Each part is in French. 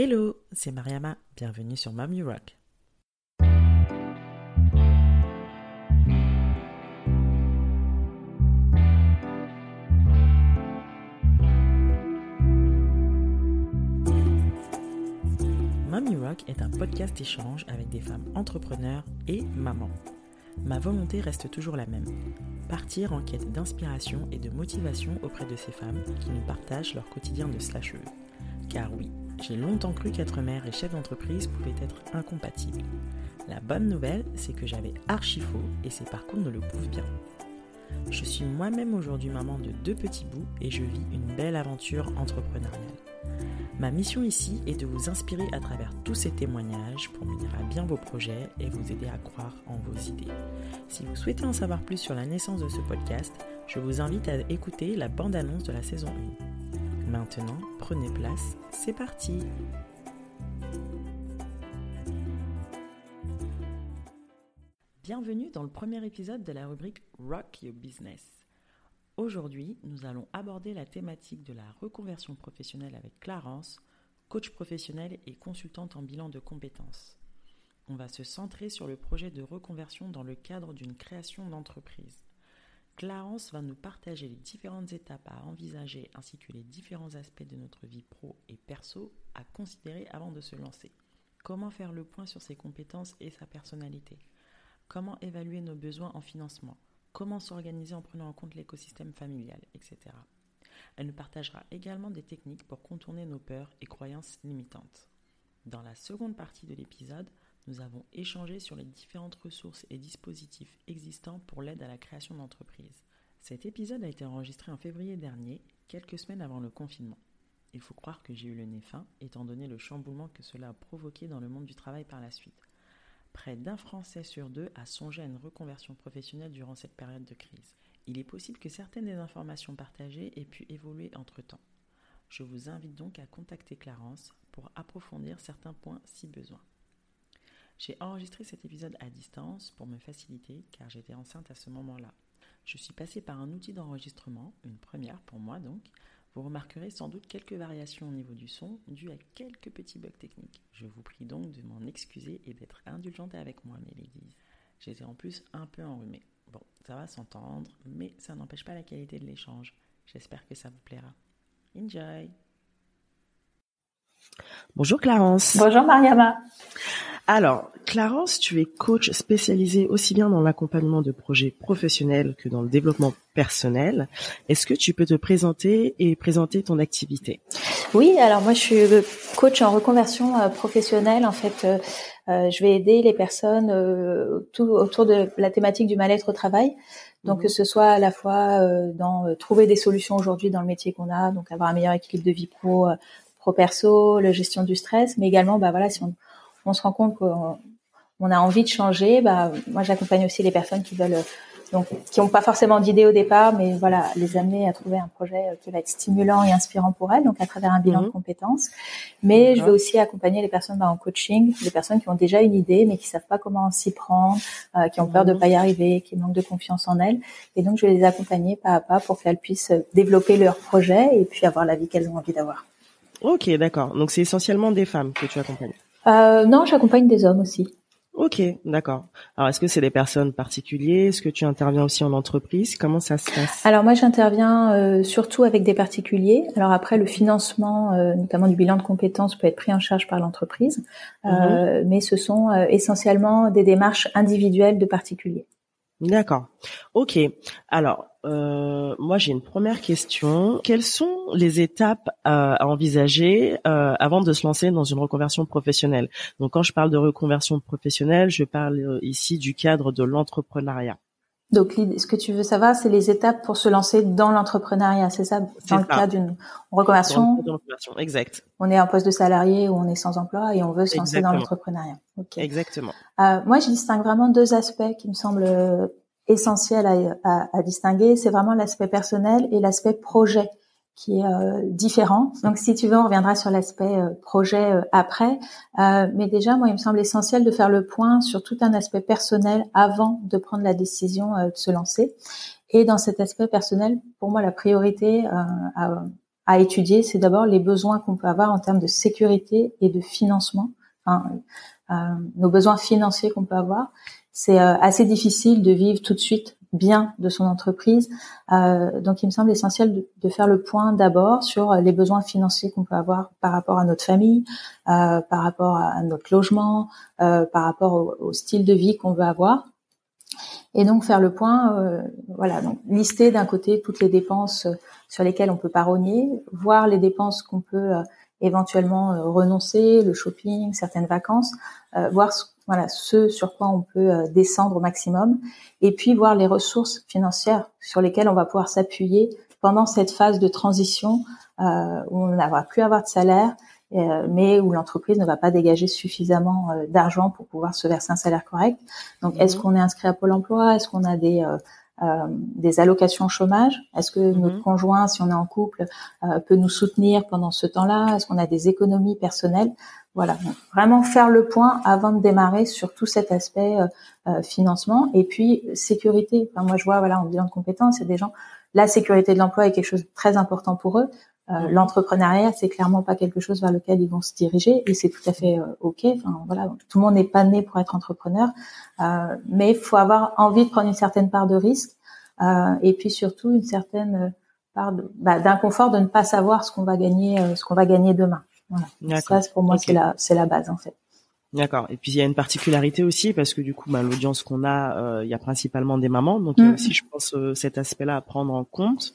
Hello, c'est Mariama, bienvenue sur Mommy Rock. Mommy Rock est un podcast échange avec des femmes entrepreneurs et mamans. Ma volonté reste toujours la même, partir en quête d'inspiration et de motivation auprès de ces femmes qui nous partagent leur quotidien de slasheuse. Car oui, j'ai longtemps cru qu'être mère et chef d'entreprise pouvaient être incompatibles. La bonne nouvelle, c'est que j'avais archi faux et ces parcours ne le prouvent bien. Je suis moi-même aujourd'hui maman de deux petits bouts et je vis une belle aventure entrepreneuriale. Ma mission ici est de vous inspirer à travers tous ces témoignages pour mener à bien vos projets et vous aider à croire en vos idées. Si vous souhaitez en savoir plus sur la naissance de ce podcast, je vous invite à écouter la bande-annonce de la saison 1. Maintenant, prenez place, c'est parti Bienvenue dans le premier épisode de la rubrique Rock Your Business. Aujourd'hui, nous allons aborder la thématique de la reconversion professionnelle avec Clarence, coach professionnel et consultante en bilan de compétences. On va se centrer sur le projet de reconversion dans le cadre d'une création d'entreprise. Clarence va nous partager les différentes étapes à envisager ainsi que les différents aspects de notre vie pro et perso à considérer avant de se lancer. Comment faire le point sur ses compétences et sa personnalité? Comment évaluer nos besoins en financement? Comment s'organiser en prenant en compte l'écosystème familial, etc. Elle nous partagera également des techniques pour contourner nos peurs et croyances limitantes. Dans la seconde partie de l'épisode, nous avons échangé sur les différentes ressources et dispositifs existants pour l'aide à la création d'entreprises. Cet épisode a été enregistré en février dernier, quelques semaines avant le confinement. Il faut croire que j'ai eu le nez fin, étant donné le chamboulement que cela a provoqué dans le monde du travail par la suite. Près d'un Français sur deux a songé à une reconversion professionnelle durant cette période de crise. Il est possible que certaines des informations partagées aient pu évoluer entre-temps. Je vous invite donc à contacter Clarence pour approfondir certains points si besoin. J'ai enregistré cet épisode à distance pour me faciliter car j'étais enceinte à ce moment-là. Je suis passée par un outil d'enregistrement, une première pour moi donc, vous remarquerez sans doute quelques variations au niveau du son dues à quelques petits bugs techniques. Je vous prie donc de m'en excuser et d'être indulgente avec moi, mes ladies. J'étais en plus un peu enrhumée. Bon, ça va s'entendre, mais ça n'empêche pas la qualité de l'échange. J'espère que ça vous plaira. Enjoy Bonjour Clarence. Bonjour Mariama. Alors, Clarence, tu es coach spécialisé aussi bien dans l'accompagnement de projets professionnels que dans le développement personnel. Est-ce que tu peux te présenter et présenter ton activité? Oui, alors moi je suis coach en reconversion euh, professionnelle. En fait, euh, euh, je vais aider les personnes tout autour de la thématique du mal-être au travail. Donc mhm. que ce soit à la fois dans trouver des solutions aujourd'hui dans le métier qu'on a, donc avoir un meilleur équilibre de vie pro, pro perso, la gestion du stress, mais également bah voilà si on on se rend compte qu'on a envie de changer, bah, moi j'accompagne aussi les personnes qui veulent donc qui n'ont pas forcément d'idée au départ, mais voilà, les amener à trouver un projet qui va être stimulant et inspirant pour elles, donc à travers un bilan de mhm. compétences. Mais je vais aussi accompagner les personnes bah, en coaching, les personnes qui ont déjà une idée mais qui savent pas comment s'y prendre, euh, qui ont peur de mhm. pas y arriver, qui manquent de confiance en elles. Et donc je vais les accompagner pas à pas pour qu'elles puissent développer leur projet et puis avoir la vie qu'elles ont envie d'avoir. Ok, d'accord. Donc c'est essentiellement des femmes que tu accompagnes. Euh, non, j'accompagne des hommes aussi. Ok, d'accord. Alors, est-ce que c'est des personnes particulières? Est-ce que tu interviens aussi en entreprise? Comment ça se passe? Alors moi, j'interviens euh, surtout avec des particuliers. Alors après, le financement, euh, notamment du bilan de compétences, peut être pris en charge par l'entreprise, mhm. mais ce sont essentiellement des démarches individuelles de particuliers. D'accord. Ok. Alors, euh, moi j'ai une première question. Quelles sont les étapes à, envisager euh, avant de se lancer dans une reconversion professionnelle? Donc, quand je parle de reconversion professionnelle, je parle euh, ici du cadre de l'entrepreneuriat. Donc, ce que tu veux savoir, c'est les étapes pour se lancer dans l'entrepreneuriat, c'est ça? Dans le cas d'une reconversion? exact. On est un poste de salarié ou on est sans emploi et on veut se lancer dans l'entrepreneuriat. Exactement. Euh, moi, je distingue vraiment deux aspects qui me semblent euh, essentiels à, à, à distinguer. C'est vraiment l'aspect personnel et l'aspect projet qui est euh, différent. Donc, si tu veux, on reviendra sur l'aspect euh, projet euh, après. mais déjà, moi, il me semble essentiel de faire le point sur tout un aspect personnel avant de prendre la décision de se lancer. Et dans cet aspect personnel, pour moi, la priorité à, à étudier, c'est d'abord les besoins qu'on peut avoir en termes de sécurité et de financement, enfin, euh, nos besoins financiers qu'on peut avoir. C'est euh, assez difficile de vivre tout de suite bien de son entreprise. Euh, donc, il me semble essentiel de, faire le point d'abord sur les besoins financiers qu'on peut avoir par rapport à notre famille, euh, par rapport à notre logement, euh, par rapport au, au, style de vie qu'on veut avoir. Et donc faire le point, euh, voilà, donc lister d'un côté toutes les dépenses sur lesquelles on peut pas rogner, voir les dépenses qu'on peut euh, éventuellement renoncer, le shopping, certaines vacances, voir ce voilà ce sur quoi on peut euh, descendre au maximum, et puis voir les ressources financières sur lesquelles on va pouvoir s'appuyer pendant cette phase de transition euh, où on va plus avoir de salaire, euh, mais où l'entreprise ne va pas dégager suffisamment d'argent pour pouvoir se verser un salaire correct. Donc, est-ce mhm. qu'on est inscrit à Pôle Emploi? Est-ce qu'on a des des allocations au chômage Est-ce que notre mhm. conjoint, si on est en couple, peut nous soutenir pendant ce temps-là? Est-ce qu'on a des économies personnelles? Voilà, vraiment faire le point avant de démarrer sur tout cet aspect euh, euh, financement et puis sécurité. Enfin, moi, je vois, voilà, en bilan de compétences, il y a des gens. La sécurité de l'emploi est quelque chose de très important pour eux. Euh, mmh. L'entrepreneuriat, c'est clairement pas quelque chose vers lequel ils vont se diriger et c'est tout à fait ok. Enfin, voilà, tout le monde n'est pas né pour être entrepreneur, mais il faut avoir envie de prendre une certaine part de risque et puis surtout une certaine part bah, d'inconfort de ne pas savoir ce qu'on va gagner, ce qu'on va gagner demain. Voilà. Ça, pour moi, c'est la, c'est la base en fait. D'accord. Et puis il y a une particularité aussi parce que du coup, bah, l'audience qu'on a, euh, il y a principalement des mamans, donc il y a mm. aussi, je pense, euh, cet aspect-là à prendre en compte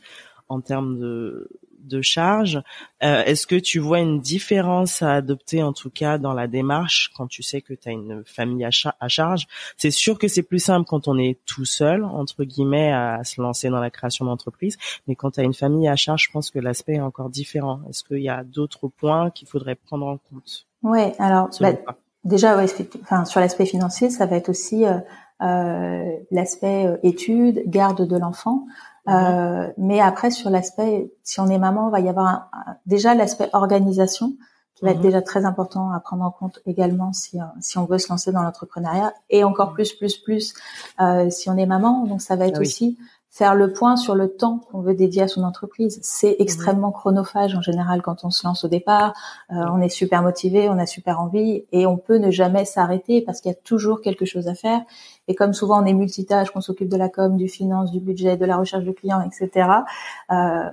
en termes de de charge. Euh, est-ce que tu vois une différence à adopter en tout cas dans la démarche quand tu sais que tu as une famille à, à charge? C'est sûr que c'est plus simple quand on est tout seul, entre guillemets, à se lancer dans la création d'entreprise, mais quand tu as une famille à charge, je pense que l'aspect est encore différent. Est-ce qu'il y a d'autres points qu'il faudrait prendre en compte? Oui, alors bah, déjà, ouais, enfin, sur l'aspect financier, ça va être aussi euh, euh l'aspect études, garde de l'enfant. Mhm. Euh, mais après, sur l'aspect, si on est maman, il va y avoir un, déjà l'aspect organisation qui va être mhm. déjà très important à prendre en compte également si, euh, si on veut se lancer dans l'entrepreneuriat et encore mhm. plus, plus, plus euh, si on est maman. Donc, ça va être ah aussi faire le point sur le temps qu'on veut dédier à son entreprise. C'est mhm. extrêmement chronophage en général quand on se lance au départ. Euh, on est super motivé, on a super envie et on peut ne jamais s'arrêter parce qu'il y a toujours quelque chose à faire. Et comme souvent on est multitâche, qu'on s'occupe de la com, du finance, du budget, de la recherche de clients, etc. Euh,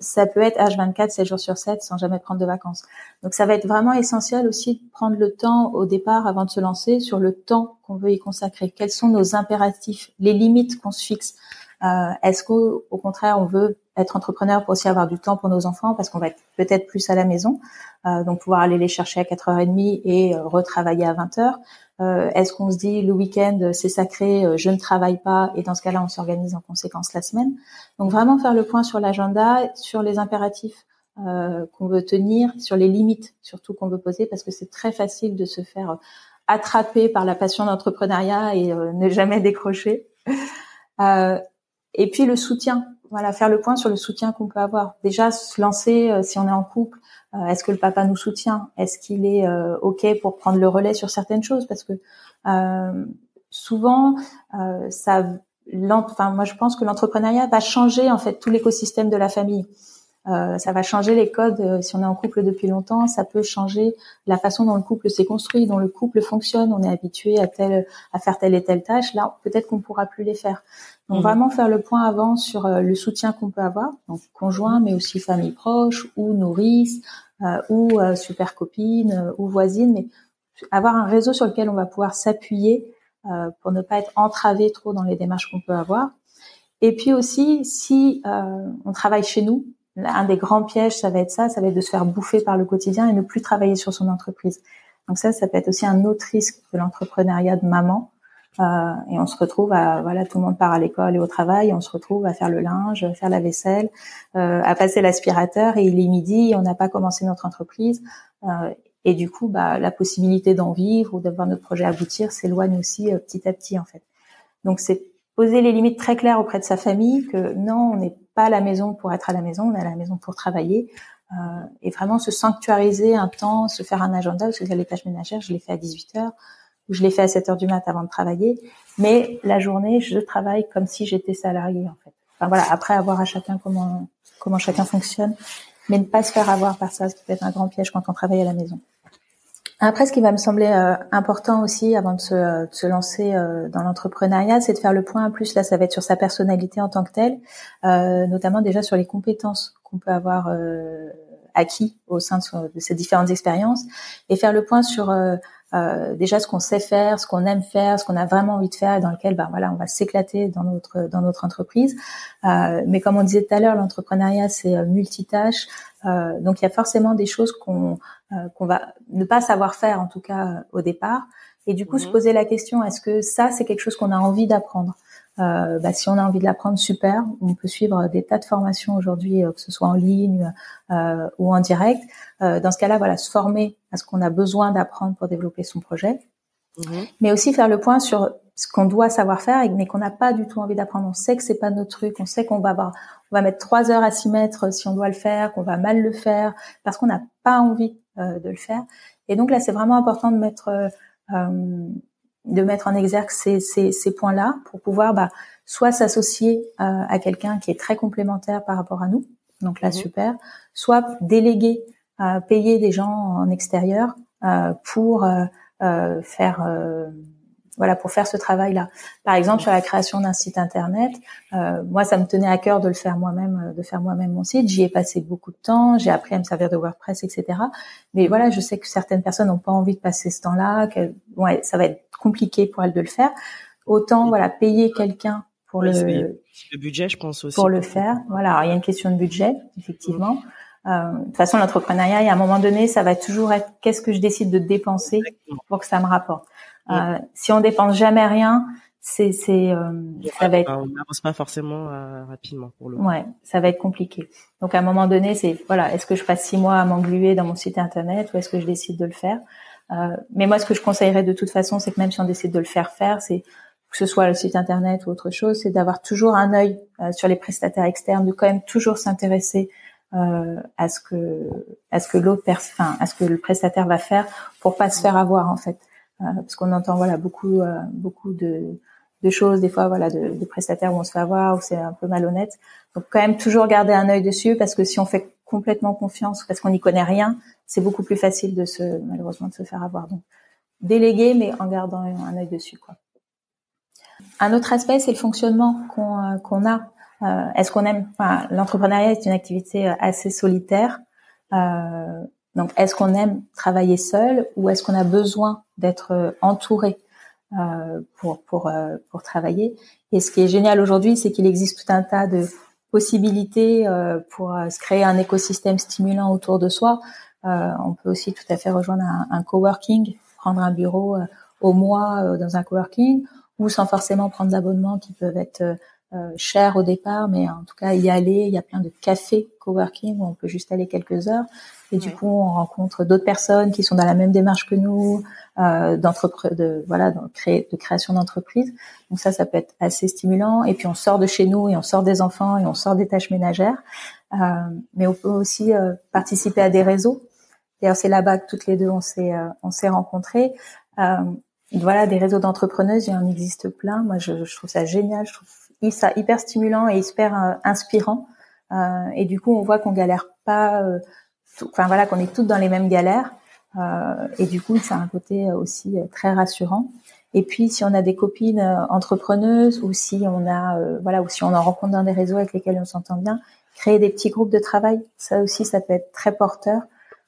ça peut être H24, 7 jours sur 7, sans jamais prendre de vacances. Donc ça va être vraiment essentiel aussi de prendre le temps au départ, avant de se lancer, sur le temps qu'on veut y consacrer. Quels sont nos impératifs, les limites qu'on se fixe Est-ce qu'au au contraire, on veut être entrepreneur pour aussi avoir du temps pour nos enfants parce qu'on va être peut-être plus à la maison, euh, donc pouvoir aller les chercher à 4h30 et euh, retravailler à 20h. Euh, Est-ce qu'on se dit le week-end c'est sacré, euh, je ne travaille pas et dans ce cas-là on s'organise en conséquence la semaine. Donc vraiment faire le point sur l'agenda, sur les impératifs euh, qu'on veut tenir, sur les limites surtout qu'on veut poser parce que c'est très facile de se faire attraper par la passion d'entrepreneuriat et ne jamais décrocher. Et puis le soutien, voilà, faire le point sur le soutien qu'on peut avoir. Déjà, se lancer euh, si on est en couple. Euh, est-ce que le papa nous soutient? Est-ce qu'il est, euh, ok pour prendre le relais sur certaines choses? Parce que souvent, ça, enfin, moi, je pense que l'entrepreneuriat va changer en fait tout l'écosystème de la famille. Euh, ça va changer les codes. Euh, si on est en couple depuis longtemps, ça peut changer la façon dont le couple s'est construit, dont le couple fonctionne. On est habitué à tel, à faire telle et telle tâche. Là, peut-être qu'on pourra plus les faire. Donc mhm. vraiment faire le point avant sur euh, le soutien qu'on peut avoir, donc conjoint, mais aussi famille proche ou nourrice ou super copine ou voisine, mais avoir un réseau sur lequel on va pouvoir s'appuyer pour ne pas être entravé trop dans les démarches qu'on peut avoir. Et puis aussi, si on travaille chez nous, un des grands pièges, ça va être ça, ça va être de se faire bouffer par le quotidien et ne plus travailler sur son entreprise. Donc ça, ça peut être aussi un autre risque de l'entrepreneuriat de maman. Euh, et on se retrouve à voilà, tout le monde part à l'école et au travail, on se retrouve à faire le linge, à faire la vaisselle, euh, à passer l'aspirateur et il est midi, et on n'a pas commencé notre entreprise. Euh, et du coup, bah, la possibilité d'en vivre ou d'avoir notre projet aboutir s'éloigne aussi euh, petit à petit en fait. Donc c'est poser les limites très claires auprès de sa famille que non, on n'est pas à la maison pour être à la maison, on est à la maison pour travailler. Euh, et vraiment se sanctuariser un temps, se faire un agenda, parce que les tâches ménagères, je les fais à 18 h ou je les fais à 7 h du mat avant de travailler. Mais la journée, je travaille comme si j'étais salarié, en fait. Enfin voilà, après avoir à chacun comment comment chacun fonctionne. mais ne pas se faire avoir par ça, ce qui peut être un grand piège quand on travaille à la maison. Après, ce qui va me sembler euh, important aussi avant de se, euh, de se lancer euh, dans l'entrepreneuriat, c'est de faire le point. Plus là, ça va être sur sa personnalité en tant que telle, notamment déjà sur les compétences qu'on peut avoir acquis au sein de, de, ces différentes expériences, et faire le point sur euh, déjà ce qu'on sait faire, ce qu'on aime faire, ce qu'on a vraiment envie de faire et dans lequel bah voilà on va s'éclater dans notre dans notre entreprise. Euh, mais comme on disait tout à l'heure, l'entrepreneuriat c'est euh, multitâche, euh, donc il y a forcément des choses qu'on euh, qu'on va ne pas savoir faire en tout cas au départ. Et du coup se mhm. poser la question est-ce que ça c'est quelque chose qu'on a envie d'apprendre? Euh, bah, si on a envie de l'apprendre, super. On peut suivre des tas de formations aujourd'hui, euh, que ce soit en ligne euh, ou en direct. Euh, dans ce cas-là, voilà, se former à ce qu'on a besoin d'apprendre pour développer son projet, mhm. mais aussi faire le point sur ce qu'on doit savoir faire, mais qu'on n'a pas du tout envie d'apprendre. On sait que c'est pas notre truc, on sait qu'on va avoir, on va mettre trois heures à s'y mettre si on doit le faire, qu'on va mal le faire parce qu'on n'a pas envie de le faire. Et donc là, c'est vraiment important de mettre de mettre en exergue ces, ces, ces points-là pour pouvoir bah, soit s'associer euh, à quelqu'un qui est très complémentaire par rapport à nous, donc là mhm. super, soit déléguer, euh, payer des gens en extérieur euh, pour euh, faire voilà pour faire ce travail-là. Par exemple, sur la création d'un site internet, euh, moi, ça me tenait à cœur de le faire moi-même, de faire moi-même mon site. J'y ai passé beaucoup de temps, j'ai appris à me servir de WordPress, etc. Mais voilà, je sais que certaines personnes n'ont pas envie de passer ce temps-là, que ouais, ça va être compliqué pour elles de le faire. Autant voilà payer quelqu'un pour le, le budget, je pense aussi pour le faire. Voilà, il y a une question de budget effectivement. Euh, de toute façon, l'entrepreneuriat, à un moment donné, ça va toujours être qu'est-ce que je décide de dépenser pour que ça me rapporte. Euh, si on dépense jamais rien, c'est c'est euh, ça va être on n'avance pas forcément euh, rapidement pour le ouais ça va être compliqué. Donc à un moment donné c'est voilà est-ce que je passe six mois à m'engluer dans mon site internet ou est-ce que je décide de le faire? Euh, mais moi, ce que je conseillerais de toute façon, c'est que même si on décide de le faire faire, c'est que ce soit le site internet ou autre chose, c'est d'avoir toujours un œil euh, sur les prestataires externes, de quand même toujours s'intéresser euh, à ce que à ce que l'autre enfin à ce que le prestataire va faire pour pas se faire avoir en fait, parce qu'on entend voilà beaucoup euh, beaucoup de de choses des fois voilà de, de, prestataires où on se fait avoir où c'est un peu malhonnête donc quand même toujours garder un œil dessus parce que si on fait complètement confiance parce qu'on n'y connaît rien c'est beaucoup plus facile de se malheureusement de se faire avoir. Donc déléguer, mais en gardant un œil dessus. Quoi. Un autre aspect, c'est le fonctionnement qu'on euh, a. Euh, Est-ce qu'on aime enfin, L'entrepreneuriat est une activité euh, assez solitaire. Euh, donc, est-ce qu'on aime travailler seul ou est-ce qu'on a besoin d'être euh, entouré euh, pour pour pour travailler? Et ce qui est génial aujourd'hui, c'est qu'il existe tout un tas de possibilités pour se créer un écosystème stimulant autour de soi. Euh, on peut aussi tout à fait rejoindre un, un coworking, prendre un bureau euh, au mois euh, dans un coworking, ou sans forcément prendre d'abonnements qui peuvent être chers au départ, mais en tout cas y aller. Il y a plein de cafés coworking où on peut juste aller quelques heures. Et du coup, on rencontre d'autres personnes qui sont dans la même démarche que nous, euh, de voilà, de, créer, de création d'entreprise. Donc ça, ça peut être assez stimulant. Et puis on sort de chez nous et on sort des enfants et on sort des tâches ménagères. Euh, mais on peut aussi euh, participer à des réseaux. D'ailleurs, c'est là-bas que toutes les deux on s'est euh, on s'est rencontrés. voilà, des réseaux d'entrepreneuses, il y en existe plein. Moi, je, je, trouve ça génial. Je trouve ça hyper stimulant et hyper inspirant. et du coup, on voit qu'on galère pas. Enfin voilà, qu'on est toutes dans les mêmes galères. et du coup, ça a un côté aussi très rassurant. Et puis, si on a des copines entrepreneuses ou si on a, voilà, ou si on en rencontre dans des réseaux avec lesquels on s'entend bien, créer des petits groupes de travail, ça aussi, ça peut être très porteur.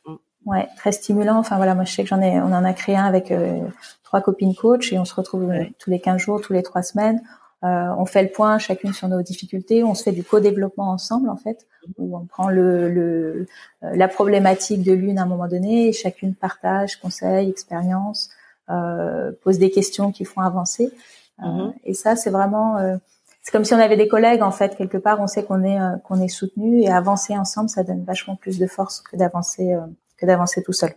Mm. Ouais, très stimulant. Enfin voilà, moi je sais que j'en ai, on en a créé un avec euh, trois copines coach et on se retrouve euh, tous les 15 jours, tous les trois semaines. Euh, on fait le point chacune sur nos difficultés. On se fait du co-développement ensemble en fait, où on prend le, le la problématique de l'une à un moment donné et chacune partage, conseille, expérience, pose des questions qui font avancer. Mm-hmm. Et ça, c'est vraiment c'est comme si on avait des collègues en fait quelque part. On sait qu'on est euh, qu'on est soutenu et avancer ensemble, ça donne vachement plus de force que d'avancer euh, que d'avancer tout seul.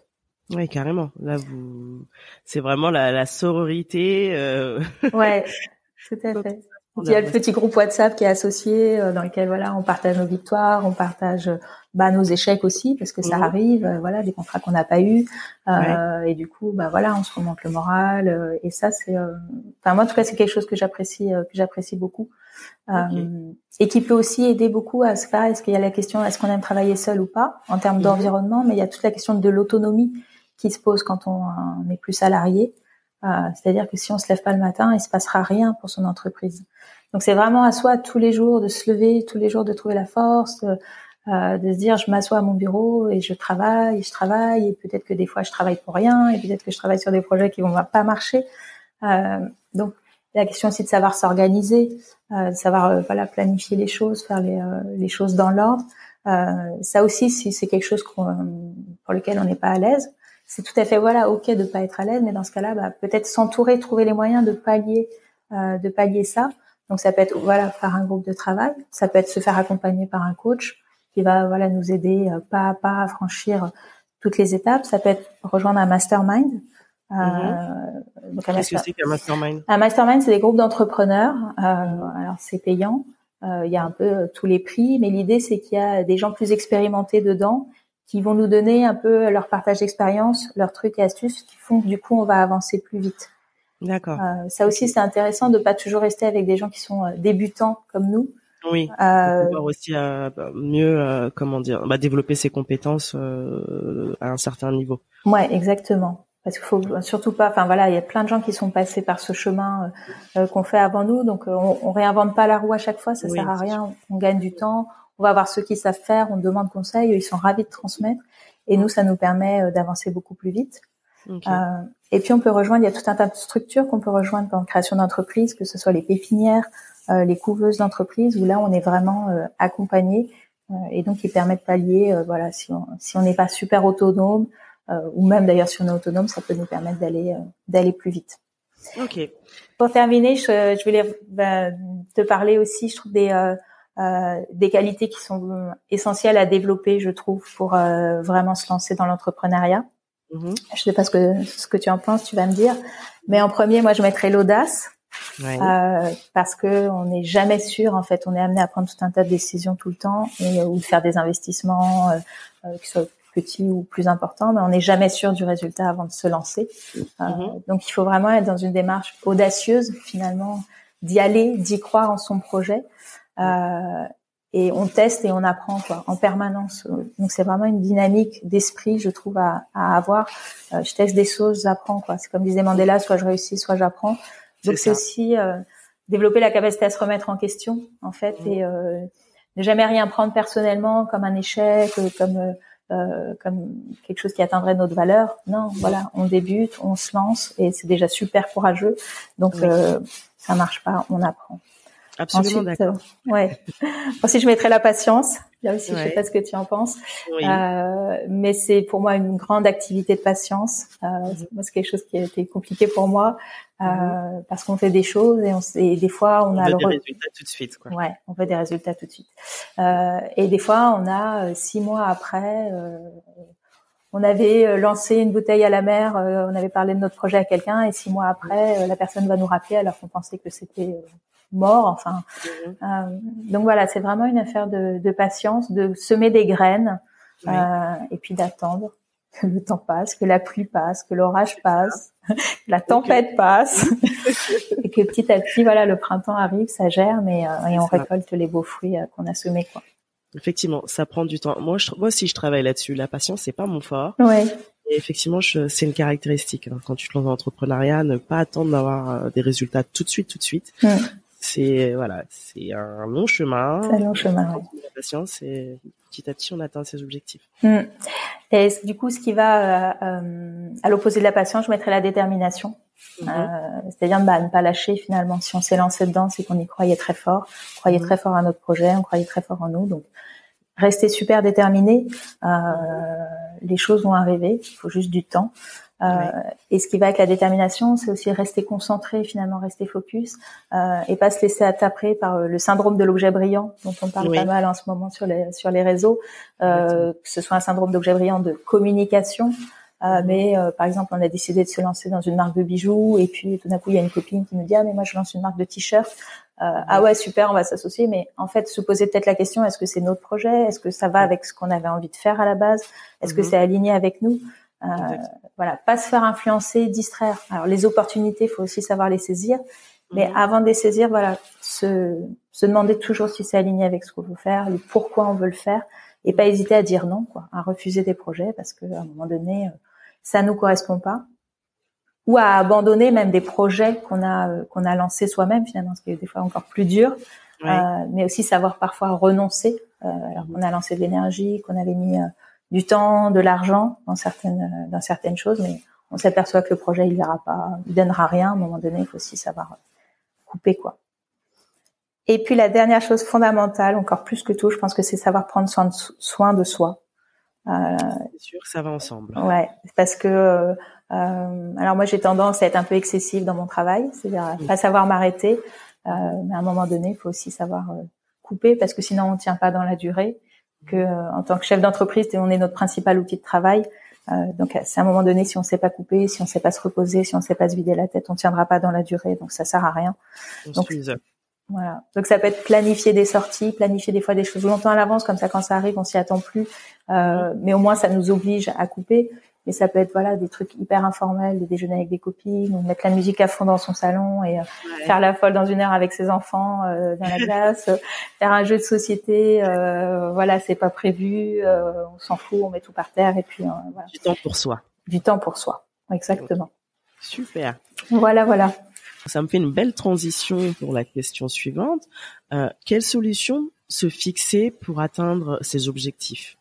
Oui, carrément. Là, vous, c'est vraiment la, la sororité. Euh... Ouais, tout à fait. Il y a le petit groupe WhatsApp qui est associé, euh, dans lequel voilà, on partage nos victoires, on partage bah, nos échecs aussi, parce que ça mhm. arrive, euh, voilà, des contrats qu'on n'a pas eu, euh, et du coup, bah voilà, on se remonte le moral, et ça c'est, enfin moi en tout cas c'est quelque chose que j'apprécie, que j'apprécie beaucoup, et qui peut aussi aider beaucoup à ce cas. Est-ce qu'il y a la question, est-ce qu'on aime travailler seul ou pas, en termes mhm. d'environnement, mais il y a toute la question de l'autonomie qui se pose quand on n'est plus salarié. Euh, c'est-à-dire que si on se lève pas le matin, il se passera rien pour son entreprise. Donc c'est vraiment à soi tous les jours de se lever, tous les jours de trouver la force, euh, de se dire je m'assois à mon bureau et je travaille, je travaille, et peut-être que des fois je travaille pour rien, et peut-être que je travaille sur des projets qui vont pas marcher. Euh, donc la question aussi de savoir s'organiser, euh, de savoir euh, voilà planifier les choses, faire les, les choses dans l'ordre. ça aussi, si c'est quelque chose pour lequel on n'est pas à l'aise, c'est tout à fait voilà ok de pas être à l'aise, mais dans ce cas-là, bah, peut-être s'entourer, trouver les moyens de pallier, euh, de pallier ça. Donc ça peut être voilà faire un groupe de travail, ça peut être se faire accompagner par un coach qui va voilà nous aider euh, pas à pas à franchir toutes les étapes. Ça peut être rejoindre un mastermind. Euh, mm-hmm. Qu'est-ce que c'est qu'un mastermind? Un mastermind, c'est des groupes d'entrepreneurs. Euh, alors c'est payant. Euh, il y a un peu tous les prix, mais l'idée c'est qu'il y a des gens plus expérimentés dedans qui vont nous donner un peu leur partage d'expérience, leurs trucs et astuces qui font que du coup on va avancer plus vite. D'accord. Euh, ça aussi c'est intéressant de pas toujours rester avec des gens qui sont euh, débutants comme nous. Oui. Euh, pouvoir aussi euh, bah, mieux euh, comment dire, bah, développer ses compétences à un certain niveau. Ouais, exactement. Parce qu'il faut surtout pas. Enfin voilà, il y a plein de gens qui sont passés par ce chemin qu'on fait avant nous, donc on, on réinvente pas la roue à chaque fois, ça sert à rien. On gagne du temps on va voir ceux qui savent faire, on demande conseil, ils sont ravis de transmettre. Et nous, ça nous permet euh, d'avancer beaucoup plus vite. Euh, et puis, on peut rejoindre, il y a tout un tas de structures qu'on peut rejoindre dans la création d'entreprise, que ce soit les pépinières, euh, les couveuses d'entreprise, où là, on est vraiment accompagné. et donc, ils permettent de pallier, voilà, si on si on n'est pas super autonome, ou même d'ailleurs si on est autonome, ça peut nous permettre d'aller d'aller plus vite. Ok. Pour terminer, je, je voulais bah, te parler aussi, je trouve des euh, des qualités qui sont essentielles à développer, je trouve, pour euh, vraiment se lancer dans l'entrepreneuriat. Mm-hmm. Je sais pas ce que ce que tu en penses, tu vas me dire. Mais en premier, moi, je mettrais l'audace. Euh, parce que on n'est jamais sûr en fait on est amené à prendre tout un tas de décisions tout le temps et ou de faire des investissements euh, qui soient petits ou plus importants mais on n'est jamais sûr du résultat avant de se lancer mm-hmm. donc il faut vraiment être dans une démarche audacieuse finalement d'y aller d'y croire en son projet euh, et on teste et on apprend quoi, en permanence. Donc c'est vraiment une dynamique d'esprit, je trouve, à, à avoir. Euh, je teste des choses, j'apprends quoi. C'est comme disait Mandela, soit je réussis, soit j'apprends. Donc c'est aussi euh, développer la capacité à se remettre en question, en fait, mmh. et euh, ne jamais rien prendre personnellement comme un échec, comme euh, comme quelque chose qui atteindrait notre valeur. Non, voilà, on débute, on se lance et c'est déjà super courageux. Donc ça marche pas, on apprend. Absolument d'accord. Euh, ouais. Ensuite, je mettrai la patience. Là aussi, je sais pas ce que tu en penses. Euh, mais c'est pour moi une grande activité de patience. Euh, mhm. Moi, c'est quelque chose qui a été compliqué pour moi euh, mhm. parce qu'on fait des choses et, on, et des fois on, on a veut des résultats tout de suite. Quoi. Ouais, on veut des résultats tout de suite. Euh, et des fois, on a euh, six mois après. on avait lancé une bouteille à la mer, on avait parlé de notre projet à quelqu'un et six mois après, la personne va nous rappeler alors qu'on pensait que c'était mort. Enfin, mhm. euh, donc voilà, c'est vraiment une affaire de, de, patience, de semer des graines euh, et puis d'attendre que le temps passe, que la pluie passe, que l'orage passe, que la tempête passe, et que petit à petit, voilà, le printemps arrive, ça germe et, euh, et on récolte les beaux fruits qu'on a semés, quoi. Effectivement, ça prend du temps. Moi, je, moi aussi, je travaille là-dessus. La patience, c'est pas mon fort. Ouais. Et effectivement, c'est une caractéristique. Hein. Quand tu te lances dans l'entrepreneuriat, ne pas attendre d'avoir des résultats tout de suite, tout de suite. C'est voilà, c'est un long chemin. C'est un long chemin. La patience et petit à petit on atteint ses objectifs. Et du coup, ce qui va euh, euh, à l'opposé de la patience, je mettrais la détermination. Mhm. Euh, c'est-à-dire bah, ne pas lâcher finalement. Si on s'est lancé dedans, c'est qu'on y croyait très fort, on croyait mhm. très fort à notre projet, on croyait très fort en nous. Donc rester super déterminé. Euh, les choses vont arriver. Il faut juste du temps. Euh, et ce qui va avec la détermination, c'est aussi rester concentré, finalement rester focus, euh, et pas se laisser attaper par euh, le syndrome de l'objet brillant, dont on parle pas mal en ce moment sur les sur les réseaux, euh, que ce soit un syndrome d'objet brillant de communication. Euh, mhm. mais par exemple, on a décidé de se lancer dans une marque de bijoux et puis tout d'un coup, il y a une copine qui nous dit ah mais moi je lance une marque de t-shirt. ah ouais super, on va s'associer, mais en fait se poser peut-être la question est-ce que c'est notre projet, est-ce que ça va avec ce qu'on avait envie de faire à la base, est-ce que mhm. c'est aligné avec nous? Voilà, pas se faire influencer, distraire. Alors les opportunités, il faut aussi savoir les saisir, mais mhm. avant de les saisir, voilà, se, se demander toujours si c'est aligné avec ce qu'on veut faire, le pourquoi on veut le faire, et pas hésiter à dire non, quoi, à refuser des projets parce qu'à un moment donné, euh, ça nous correspond pas, ou à abandonner même des projets qu'on a euh, qu'on a lancés soi-même finalement, ce qui est des fois encore plus dur, euh, mais aussi savoir parfois renoncer. Euh, alors qu'on a lancé de l'énergie, qu'on avait mis du temps, de l'argent dans certaines dans certaines choses, mais on s'aperçoit que le projet il ira pas, il donnera rien. À un moment donné, il faut aussi savoir couper quoi. Et puis la dernière chose fondamentale, encore plus que tout, je pense que c'est savoir prendre soin de, soin de soi. Euh, c'est sûr ça va ensemble. Ouais, parce que euh, alors moi j'ai tendance à être un peu excessive dans mon travail, c'est-à-dire pas savoir m'arrêter, euh, mais à un moment donné, il faut aussi savoir euh, couper parce que sinon on tient pas dans la durée. Que euh, en tant que chef d'entreprise, on est notre principal outil de travail. donc c'est à un moment donné, si on sait pas couper, si on sait pas se reposer, si on sait pas se vider la tête, on tiendra pas dans la durée. Donc ça sert à rien. donc, voilà. Donc ça peut être planifier des sorties, planifier des fois des choses longtemps à l'avance, comme ça quand ça arrive, on s'y attend plus. Euh, mais au moins ça nous oblige à couper. Mais ça peut être voilà des trucs hyper informels, des déjeuners avec des copines, ou mettre la musique à fond dans son salon et euh, faire la folle dans une heure avec ses enfants euh, dans la glace, faire un jeu de société. Euh, voilà, c'est pas prévu, euh, on s'en fout, on met tout par terre et puis voilà. Du temps pour soi. Du temps pour soi, exactement. Super. Voilà, voilà. Ça me fait une belle transition pour la question suivante. Euh, quelle solution se fixer pour atteindre ces objectifs?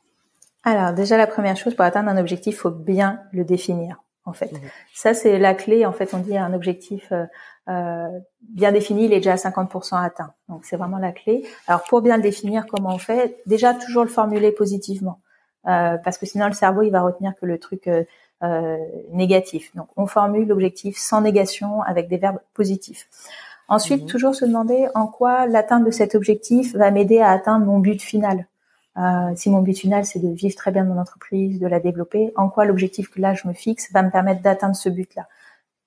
Alors déjà la première chose pour atteindre un objectif, faut bien le définir. En fait, ça c'est la clé. En fait, on dit un objectif euh, euh, bien défini, il est déjà à 50% atteint. Donc c'est vraiment la clé. Alors pour bien le définir, comment on fait? Déjà toujours le formuler positivement, euh, parce que sinon le cerveau il va retenir que le truc euh, négatif. Donc, on formule l'objectif sans négation avec des verbes positifs. Ensuite, mhm. toujours se demander en quoi l'atteinte de cet objectif va m'aider à atteindre mon but final. Euh, si mon but final c'est de vivre très bien mon entreprise, de la développer, en quoi l'objectif que là je me fixe va me permettre d'atteindre ce but-là?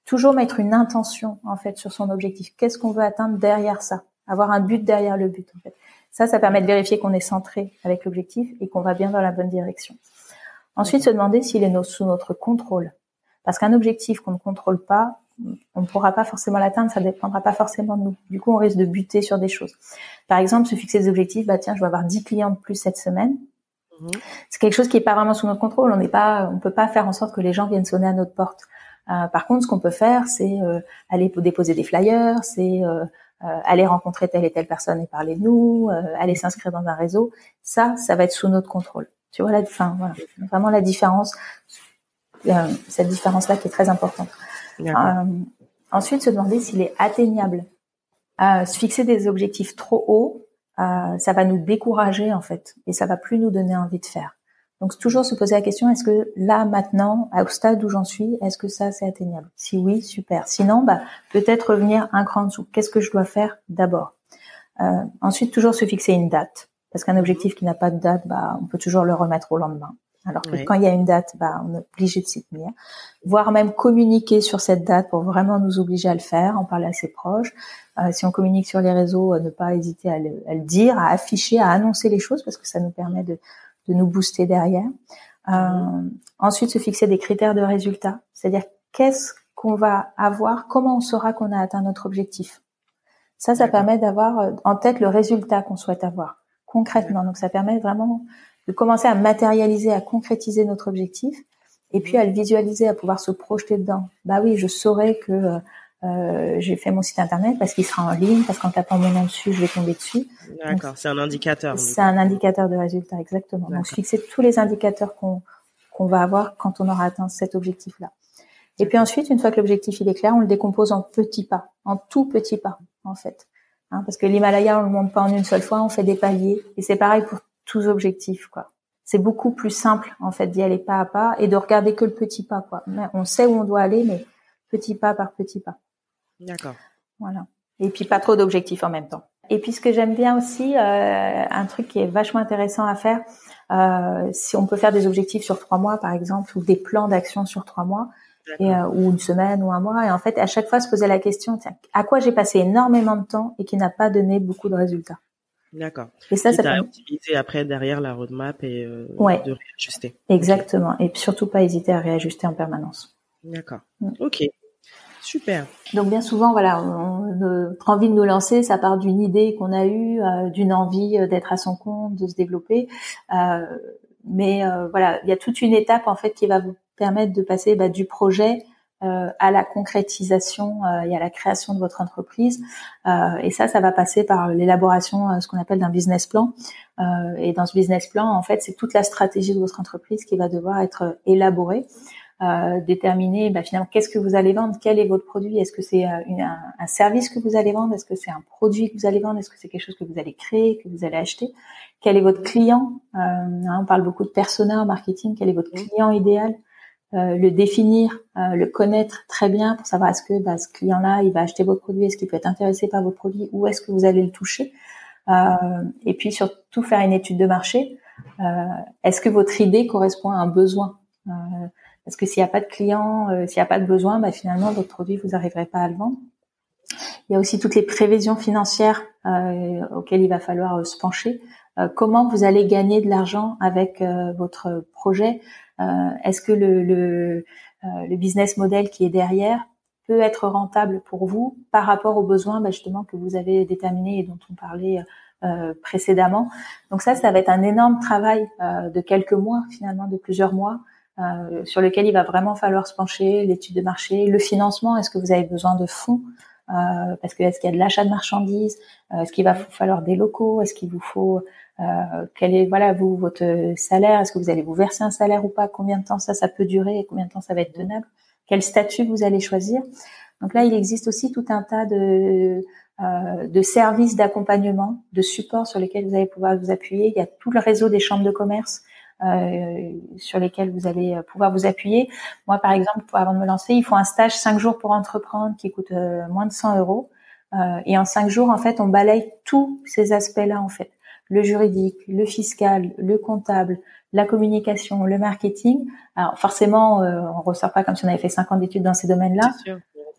Toujours mettre une intention en fait sur son objectif. Qu'est-ce qu'on veut atteindre derrière ça? Avoir un but derrière le but en fait. Ça, ça permet de vérifier qu'on est centré avec l'objectif et qu'on va bien dans la bonne direction. Ensuite, se demander s'il est sous notre contrôle. Parce qu'un objectif qu'on ne contrôle pas, on ne pourra pas forcément l'atteindre, ça ne dépendra pas forcément de nous. Du coup, on risque de buter sur des choses. Par exemple, se fixer des objectifs, bah tiens, je vais avoir 10 clients de plus cette semaine. Mhm. C'est quelque chose qui est pas vraiment sous notre contrôle. On n'est pas, on peut pas faire en sorte que les gens viennent sonner à notre porte. Euh, par contre, ce qu'on peut faire, c'est euh, aller déposer des flyers, c'est euh, aller rencontrer telle et telle personne et parler de nous, aller s'inscrire dans un réseau. Ça, ça va être sous notre contrôle. Tu vois la, fin, voilà, vraiment la différence, euh, cette différence-là qui est très importante. Euh, ensuite, se demander s'il est atteignable. Euh, se fixer des objectifs trop hauts, ça va nous décourager en fait, et ça va plus nous donner envie de faire. Donc toujours se poser la question est-ce que là maintenant, au stade où j'en suis, est-ce que ça c'est atteignable? Si oui, super. Sinon, bah peut-être revenir un cran en dessous. Qu'est-ce que je dois faire d'abord? Ensuite, toujours se fixer une date. Parce qu'un objectif qui n'a pas de date, bah, on peut toujours le remettre au lendemain. Alors que quand il y a une date, bah, on est obligé de s'y tenir. Voire même communiquer sur cette date pour vraiment nous obliger à le faire, en parler à ses proches. Euh, si on communique sur les réseaux, euh, ne pas hésiter à le, dire, à afficher, à annoncer les choses parce que ça nous permet de, de nous booster derrière. Euh, ensuite, se fixer des critères de résultat. C'est-à-dire qu'est-ce qu'on va avoir, comment on saura qu'on a atteint notre objectif? Ça, ça permet d'avoir euh, en tête le résultat qu'on souhaite avoir concrètement. Donc ça permet vraiment de commencer à matérialiser, à concrétiser notre objectif et puis à le visualiser, à pouvoir se projeter dedans. Bah oui, je saurais que euh, j'ai fait mon site internet parce qu'il sera en ligne, parce qu'en tapant mon nom dessus, je vais tomber dessus. D'accord, c'est un indicateur. C'est un indicateur de résultat, exactement. Donc fixer tous les indicateurs qu'on qu'on va avoir quand on aura atteint cet objectif-là. Et puis ensuite, une fois que l'objectif il est clair, on le décompose en petits pas, en tout petits pas, en fait. Hein, parce que l'Himalaya, on le monte pas en une seule fois, on fait des paliers. Et c'est pareil pour tous objectifs, quoi. C'est beaucoup plus simple, en fait, d'y aller pas à pas et de regarder que le petit pas, quoi. On sait où on doit aller, mais petit pas par petit pas. D'accord. Voilà. Et puis pas trop d'objectifs en même temps. Et puis ce que j'aime bien aussi, euh, un truc qui est vachement intéressant à faire, euh, si on peut faire des objectifs sur trois mois, par exemple, ou des plans d'action sur trois mois, et, ou une semaine ou un mois. Et en fait, à chaque fois, se poser la question à quoi j'ai passé énormément de temps et qui n'a pas donné beaucoup de résultats. D'accord. Et ça, ça peut optimiser après derrière la roadmap et de réajuster. Exactement. Et surtout pas hésiter à réajuster en permanence. D'accord. Mm. Ok. Super. Donc bien souvent, voilà, notre envie de nous lancer, ça part d'une idée qu'on a eue, euh, d'une envie euh, d'être à son compte, de se développer. Euh, mais voilà, il y a toute une étape en fait qui va vous permettre de passer bah, du projet à la concrétisation et à la création de votre entreprise. et ça, ça va passer par l'élaboration, ce qu'on appelle d'un business plan. et dans ce business plan, en fait, c'est toute la stratégie de votre entreprise qui va devoir être élaborée. Euh, déterminer bah, finalement qu'est-ce que vous allez vendre, quel est votre produit, est-ce que c'est euh, un, un, service que vous allez vendre, est-ce que c'est un produit que vous allez vendre, est-ce que c'est quelque chose que vous allez créer, que vous allez acheter, quel est votre client, euh, hein, on parle beaucoup de persona en marketing, quel est votre client idéal, euh, le définir, euh, le connaître très bien pour savoir est-ce que bah, ce client-là il va acheter votre produit, est-ce qu'il peut être intéressé par votre produit, ou est-ce que vous allez le toucher, et puis surtout faire une étude de marché. est-ce que votre idée correspond à un besoin? Parce que s'il n'y a pas de clients, euh, s'il n'y a pas de besoin, bah, finalement, votre produit, vous n'arriverez pas à le vendre. Il y a aussi toutes les prévisions financières euh, auxquelles il va falloir euh, se pencher. comment vous allez gagner de l'argent avec votre projet? Est-ce que le, le, le, business model qui est derrière peut être rentable pour vous par rapport aux besoins bah, justement que vous avez déterminés et dont on parlait précédemment? Donc ça, ça va être un énorme travail de quelques mois, finalement, de plusieurs mois, euh, sur lequel il va vraiment falloir se pencher, l'étude de marché, le financement, est-ce que vous avez besoin de fonds? Euh, parce que est-ce qu'il y a de l'achat de marchandises, euh, est-ce qu'il va falloir des locaux, est-ce qu'il vous faut euh, quel est voilà vous votre salaire, est-ce que vous allez vous verser un salaire ou pas, combien de temps ça ça peut durer et combien de temps ça va être tenable, quel statut vous allez choisir? Donc là il existe aussi tout un tas de euh, de services d'accompagnement, de support sur lesquels vous allez pouvoir vous appuyer. Il y a tout le réseau des chambres de commerce euh, sur lesquels vous allez euh, pouvoir vous appuyer. Moi, par exemple, avant de me lancer, il faut un stage 5 jours pour entreprendre qui coûte euh, moins de 100 euros. et en 5 jours, en fait, on balaye tous ces aspects-là, en fait. Le juridique, le fiscal, le comptable, la communication, le marketing. Alors forcément, on ressort pas comme si on avait fait 5 ans d'études dans ces domaines-là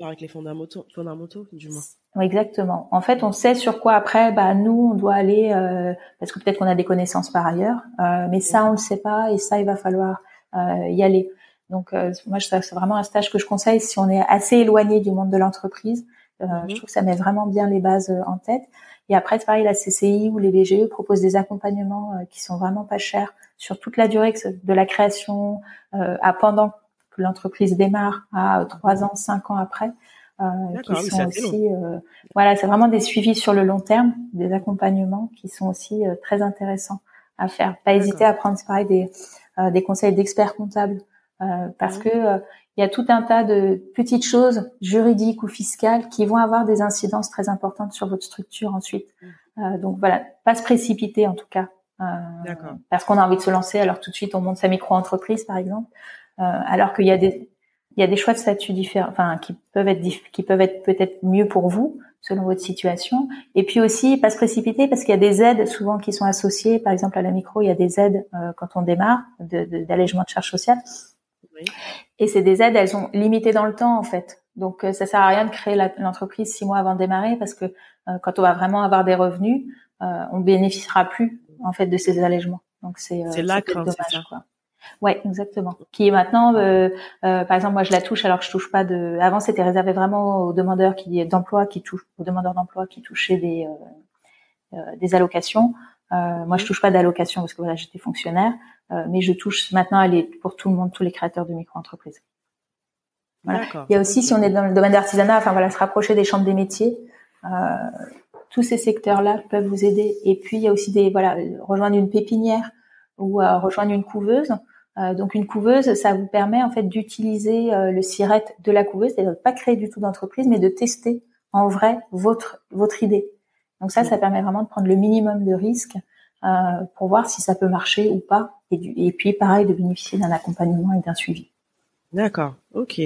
avec les fondamentaux, fondamentaux du moins. exactement. En fait, on sait sur quoi après, bah nous, on doit aller euh, parce que peut-être qu'on a des connaissances par ailleurs, euh, mais ça, on le sait pas et ça, il va falloir euh, y aller. Donc, euh, moi, c'est vraiment un stage que je conseille si on est assez éloigné du monde de l'entreprise. Euh, mhm. Je trouve que ça met vraiment bien les bases euh, en tête. Et après, c'est pareil, la CCI ou les BGE proposent des accompagnements qui sont vraiment pas chers sur toute la durée de la création à pendant l'entreprise démarre à trois ans, cinq ans après. Euh, qui sont aussi, euh, voilà, c'est vraiment des suivis sur le long terme, des accompagnements qui sont aussi euh, très intéressants à faire. Pas hésiter à prendre, pareil, des, des conseils d'experts comptables, parce que il y a tout un tas de petites choses juridiques ou fiscales qui vont avoir des incidences très importantes sur votre structure ensuite. Mm. donc voilà, pas se précipiter en tout cas. parce qu'on a envie de se lancer, alors tout de suite on monte sa micro-entreprise par exemple. Euh, alors qu'il y a des il y a des choix de statut différents, enfin qui peuvent être qui peuvent être peut-être mieux pour vous selon votre situation. Et puis aussi pas se précipiter parce qu'il y a des aides souvent qui sont associées. Par exemple à la micro, il y a des aides euh, quand on démarre d'allègement de, de charges sociales. Oui. Et c'est des aides, elles sont limitées dans le temps en fait. Donc euh, ça sert à rien de créer l'entreprise six mois avant de démarrer parce que quand on va vraiment avoir des revenus, on bénéficiera plus en fait de ces allègements. Donc c'est c'est là dommage, ça. Quoi. Ouais, exactement. Qui est maintenant, euh, euh, par exemple, moi je la touche alors que je touche pas de. Avant c'était réservé vraiment aux demandeurs qui d'emploi qui touchent, aux demandeurs d'emploi qui touchaient des euh, euh des allocations. Euh, moi je touche pas d'allocations parce que voilà j'étais fonctionnaire, euh, mais je touche maintenant elle est pour tout le monde, tous les créateurs de micro-entreprises. Voilà. Il y a aussi si on est dans le domaine d'artisanat, enfin voilà, se rapprocher des chambres des métiers. tous ces secteurs-là peuvent vous aider. Et puis il y a aussi des voilà rejoindre une pépinière ou rejoindre une couveuse. Euh, donc une couveuse, ça vous permet en fait d'utiliser euh, le siret de la couveuse, c'est-à-dire de pas créer du tout d'entreprise, mais de tester en vrai votre votre idée. Donc ça, ça permet vraiment de prendre le minimum de risques euh, pour voir si ça peut marcher ou pas, et, du, et puis pareil de bénéficier d'un accompagnement et d'un suivi. D'accord, ok,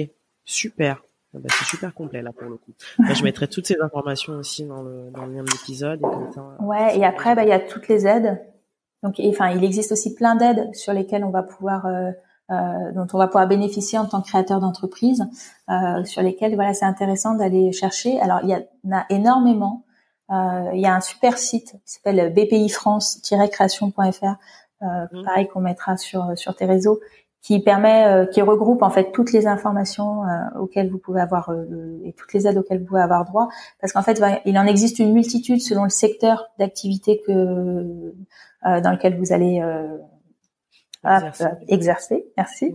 super. Ah bah, c'est super complet là pour le coup. Bah, je mettrai toutes ces informations aussi dans le, dans le lien de l'épisode. Ouais, et après, bah, il y a toutes les aides donc, enfin, il existe aussi plein d'aides sur lesquelles on va pouvoir euh, euh, dont on va pouvoir bénéficier en tant que créateur d'entreprise, euh, sur lesquels voilà c'est intéressant d'aller chercher. Alors il y, en a énormément. Euh, il y a un super site qui s'appelle bpifrance-création.fr, mmh. pareil qu'on mettra sur sur tes réseaux, qui permet, qui regroupe en fait toutes les informations auxquelles vous pouvez avoir et toutes les aides auxquelles vous pouvez avoir droit, parce qu'en fait il en existe une multitude selon le secteur d'activité que dans lequel vous allez exercer. merci.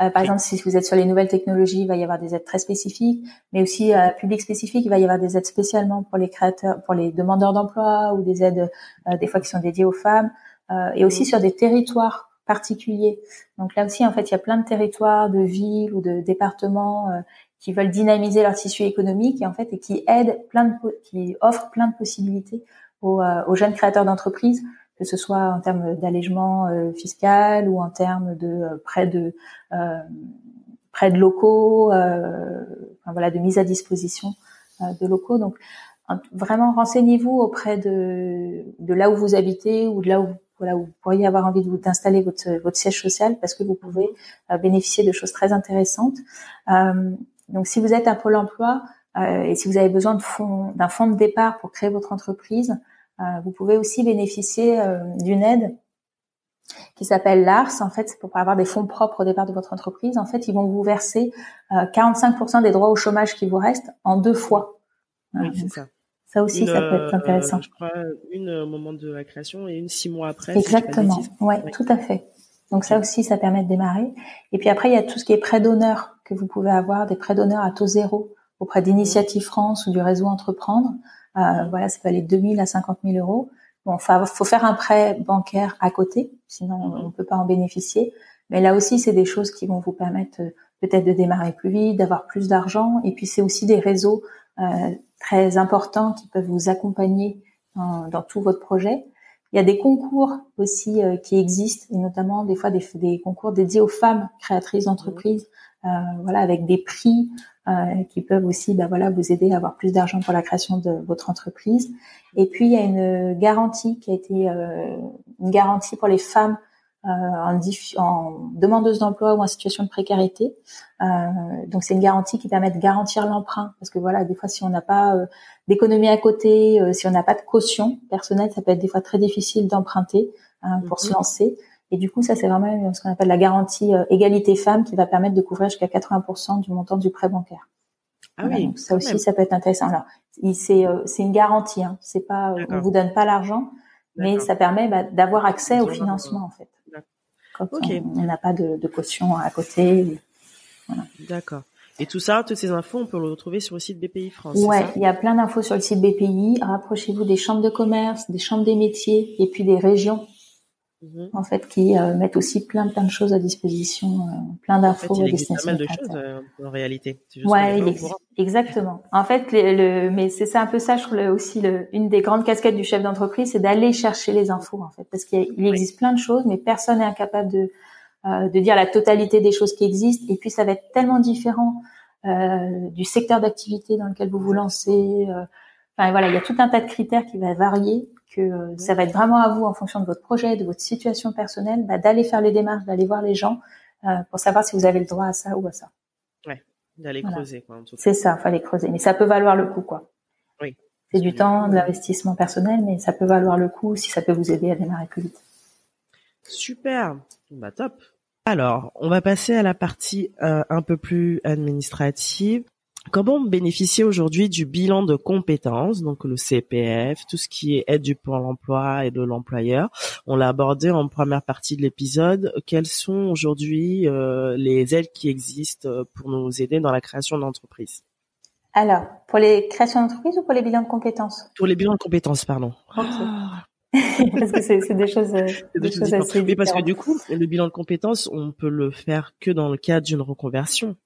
Euh, par exemple, si vous êtes sur les nouvelles technologies, il va y avoir des aides très spécifiques, mais aussi euh, public spécifique, il va y avoir des aides spécialement pour les créateurs, pour les demandeurs d'emploi ou des aides euh, des fois qui sont dédiées aux femmes, euh, et aussi sur des territoires particuliers. Donc là aussi, en fait, il y a plein de territoires, de villes ou de départements euh, qui veulent dynamiser leur tissu économique et en fait et qui aident plein de, qui offrent plein de possibilités aux, aux jeunes créateurs d'entreprises que ce soit en termes d'allègement euh, fiscal ou en termes de euh, prêts de euh, prêts de locaux, de mise à disposition de locaux. Donc vraiment renseignez-vous auprès de, là où vous habitez ou de là où vous pourriez avoir envie d'installer votre, siège social parce que vous pouvez bénéficier de choses très intéressantes. Donc, si vous êtes à Pôle Emploi et si vous avez besoin d'un fonds de départ pour créer votre entreprise, vous pouvez aussi bénéficier euh, d'une aide qui s'appelle l'ARS. En fait, pour avoir des fonds propres au départ de votre entreprise. En fait, ils vont vous verser 45% euh, des droits au chômage qui vous restent en deux fois. Oui, c'est ça. Ça aussi, ça peut être intéressant. je crois une au moment de la création et une six mois après. Exactement. ouais, tout à fait. Donc ça aussi, ça permet de démarrer. Et puis après, il y a tout ce qui est prêt d'honneur que vous pouvez avoir, des prêts d'honneur à taux zéro auprès d'Initiative France ou du réseau Entreprendre. Euh, voilà, ça peut aller de 2000 à 50 000 euros. Bon, faut, faut faire un prêt bancaire à côté, sinon on ne peut pas en bénéficier. Mais là aussi, c'est des choses qui vont vous permettre euh, peut-être de démarrer plus vite, d'avoir plus d'argent. Et puis, c'est aussi des réseaux euh, très importants qui peuvent vous accompagner dans, dans, tout votre projet. Il y a des concours aussi euh, qui existent, et notamment des fois des, des, concours dédiés aux femmes créatrices d'entreprises, euh, voilà, avec des prix euh, qui peuvent aussi bah, voilà, vous aider à avoir plus d'argent pour la création de votre entreprise. Et puis, il y a une garantie qui a été euh, une garantie pour les femmes euh, en, en, demandeuse d'emploi ou en situation de précarité. Euh, donc c'est une garantie qui permet de garantir l'emprunt parce que voilà des fois si on n'a pas euh, d'économie à côté, si on n'a pas de caution personnelle, ça peut être des fois très difficile d'emprunter hein, pour se mhm. lancer. Et du coup, ça, c'est vraiment ce qu'on appelle la garantie euh, égalité femmes qui va permettre de couvrir jusqu'à 80% du montant du prêt bancaire. Ah oui. Donc ça aussi, ça peut être intéressant. Alors, c'est euh, c'est une garantie. Hein. C'est pas, euh, on vous donne pas l'argent, mais ça permet bah, d'avoir accès au financement en fait. Quand on n'a pas de, de, caution à côté. Voilà. D'accord. Et tout ça, toutes ces infos, on peut le retrouver sur le site BPI France. Ouais, il y a plein d'infos sur le site BPI. Rapprochez-vous des chambres de commerce, des chambres des métiers et puis des régions Mhm. en fait, qui euh, mettent aussi plein plein de choses à disposition, euh, plein d'infos à destination. Il a pas mal de choses euh, en réalité. ouais, exactement. En fait, le, mais c'est ça un peu ça, je trouve aussi le, une des grandes casquettes du chef d'entreprise, c'est d'aller chercher les infos en fait, parce qu'il existe plein de choses, mais personne n'est incapable de de dire la totalité des choses qui existent. Et puis ça va être tellement différent du secteur d'activité dans lequel vous vous lancez. Enfin voilà, il y a tout un tas de critères qui va varier que euh, ça va être vraiment à vous, en fonction de votre projet, de votre situation personnelle, bah, d'aller faire les démarches, d'aller voir les gens euh, pour savoir si vous avez le droit à ça ou à ça. Ouais, d'aller creuser quoi. C'est ça, fallait creuser, mais ça peut valoir le coup quoi. Oui. C'est du temps, de l'investissement personnel, mais ça peut valoir le coup si ça peut vous aider à démarrer plus vite. Super, bah top. Alors, on va passer à la partie euh, un peu plus administrative. Comment bénéficier aujourd'hui du bilan de compétences, donc le CPF, tout ce qui est aide du Pôle emploi et de l'employeur? On l'a abordé en première partie de l'épisode. Quelles sont aujourd'hui euh, les aides qui existent pour nous aider dans la création d'entreprise? Alors, pour les créations d'entreprise ou pour les bilans de compétences? Pour les bilans de compétences, pardon. parce que c'est des choses, euh, des choses assez Mais parce que du coup, le bilan de compétences, on peut le faire que dans le cadre d'une reconversion.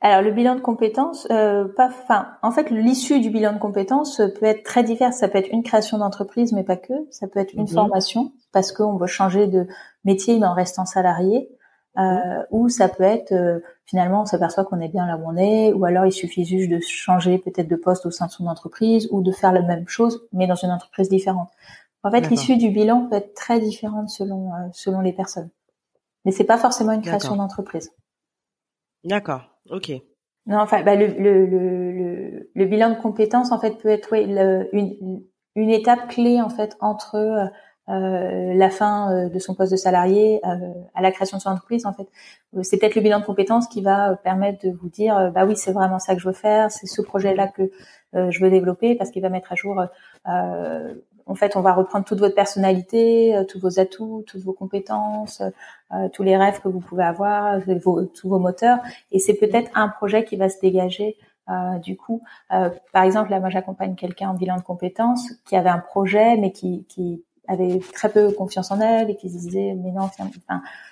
Alors le bilan de compétences, euh, pas, enfin, en fait, l'issue du bilan de compétences peut être très diverse. Ça peut être une création d'entreprise, mais pas que. Ça peut être une mhm. formation parce qu'on veut changer de métier mais en restant salarié. Euh, mhm. ou ça peut être euh, finalement on s'aperçoit qu'on est bien là où on est, ou alors il suffit juste de changer peut-être de poste au sein de son entreprise ou de faire la même chose mais dans une entreprise différente. En fait, l'issue du bilan peut être très différente selon selon les personnes. Mais c'est pas forcément une création d'entreprise. D'accord. Ok. Non, enfin, bah, le, le, le, le, bilan de compétences en fait peut être une, une étape clé en fait entre euh, euh la fin euh, de son poste de salarié euh, à la création de son entreprise. En fait, c'est peut-être le bilan de compétences qui va permettre de vous dire, bah oui, c'est vraiment ça que je veux faire, c'est ce projet-là que je veux développer, parce qu'il va mettre à jour en fait, on va reprendre toute votre personnalité, euh, tous vos atouts, toutes vos compétences, euh, tous les rêves que vous pouvez avoir, tous vos moteurs. Et c'est peut-être un projet qui va se dégager. Euh, du coup, par exemple, là, moi, j'accompagne quelqu'un en bilan de compétences qui avait un projet, mais qui, qui avait très peu confiance en elle et qui se disait mais non, enfin,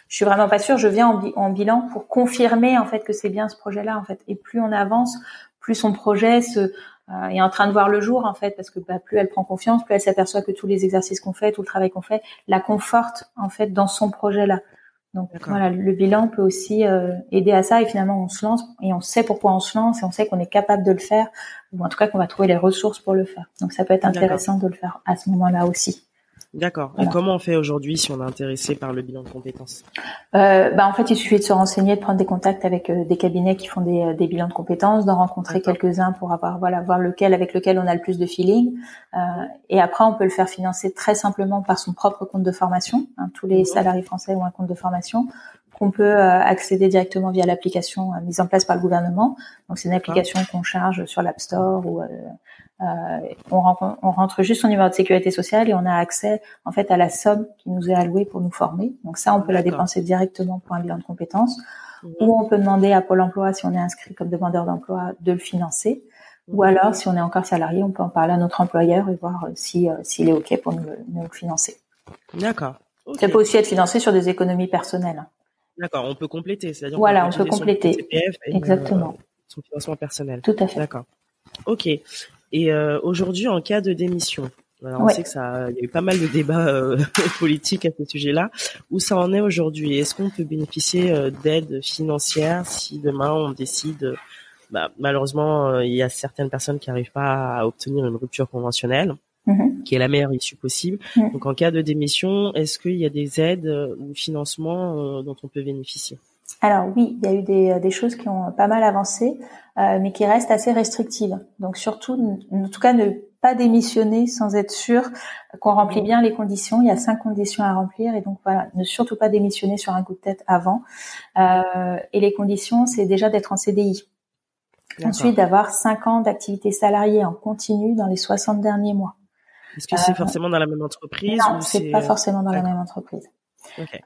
je suis vraiment pas sûre. Je viens en, en bilan pour confirmer en fait que c'est bien ce projet-là en fait. Et plus on avance, plus son projet se euh, est en train de voir le jour en fait parce que bah, plus elle prend confiance, plus elle s'aperçoit que tous les exercices qu'on fait, tout le travail qu'on fait, la conforte en fait dans son projet là. Donc voilà, le bilan peut aussi euh, aider à ça et finalement on se lance et on sait pourquoi on se lance et on sait qu'on est capable de le faire ou en tout cas qu'on va trouver les ressources pour le faire. Donc ça peut être intéressant de le faire à ce moment-là aussi. D'accord. Et comment on fait aujourd'hui si on est intéressé par le bilan de compétences? Euh, bah, En fait, il suffit de se renseigner, de prendre des contacts avec euh, des cabinets qui font des, euh, des bilans de compétences, d'en rencontrer quelques-uns pour avoir voilà voir lequel avec lequel on a le plus de feeling. Euh, et après, on peut le faire financer très simplement par son propre compte de formation. Hein, tous les salariés français ont un compte de formation qu'on peut euh, accéder directement via l'application mise en place par le gouvernement. Donc c'est une application qu'on charge sur l'App Store ou euh, on, rentre, on, rentre, juste son numéro de sécurité sociale et on a accès en fait à la somme qui nous est allouée pour nous former. Donc ça, on peut la dépenser directement pour un bilan de compétences, mmh. ou on peut demander à Pôle Emploi si on est inscrit comme demandeur d'emploi de le financer. Ou alors, si on est encore salarié, on peut en parler à notre employeur et voir euh, si euh, s'il est ok pour nous, nous le financer. D'accord. Ça peut aussi être financé sur des économies personnelles. D'accord, on peut compléter, c'est-à-dire voilà, on peut, compléter. Exactement. son financement personnel. Tout à fait. D'accord. Ok. Et euh, aujourd'hui, en cas de démission, alors on sait que ça, il y a eu pas mal de débats euh, politiques à ce sujet-là. Où ça en est aujourd'hui? Est-ce qu'on peut bénéficier euh, d'aide financière si demain on décide bah, Malheureusement, il y a certaines personnes qui n'arrivent pas à obtenir une rupture conventionnelle? Qui est la meilleure issue possible. Donc en cas de démission, est-ce qu'il y a des aides ou financements dont on peut bénéficier? Alors oui, il y a eu des, des, choses qui ont pas mal avancé. Euh, mais qui reste assez restrictive. Donc surtout, en tout cas, ne pas démissionner sans être sûr qu'on remplit bien les conditions. Il y a cinq conditions à remplir et donc voilà, ne surtout pas démissionner sur un coup de tête avant. Euh, et les conditions, c'est déjà d'être en CDI. Ensuite, d'avoir cinq ans d'activité salariée en continu dans les 60 derniers mois. Est-ce que c'est euh, forcément dans la même entreprise Non, c'est pas forcément dans la même entreprise.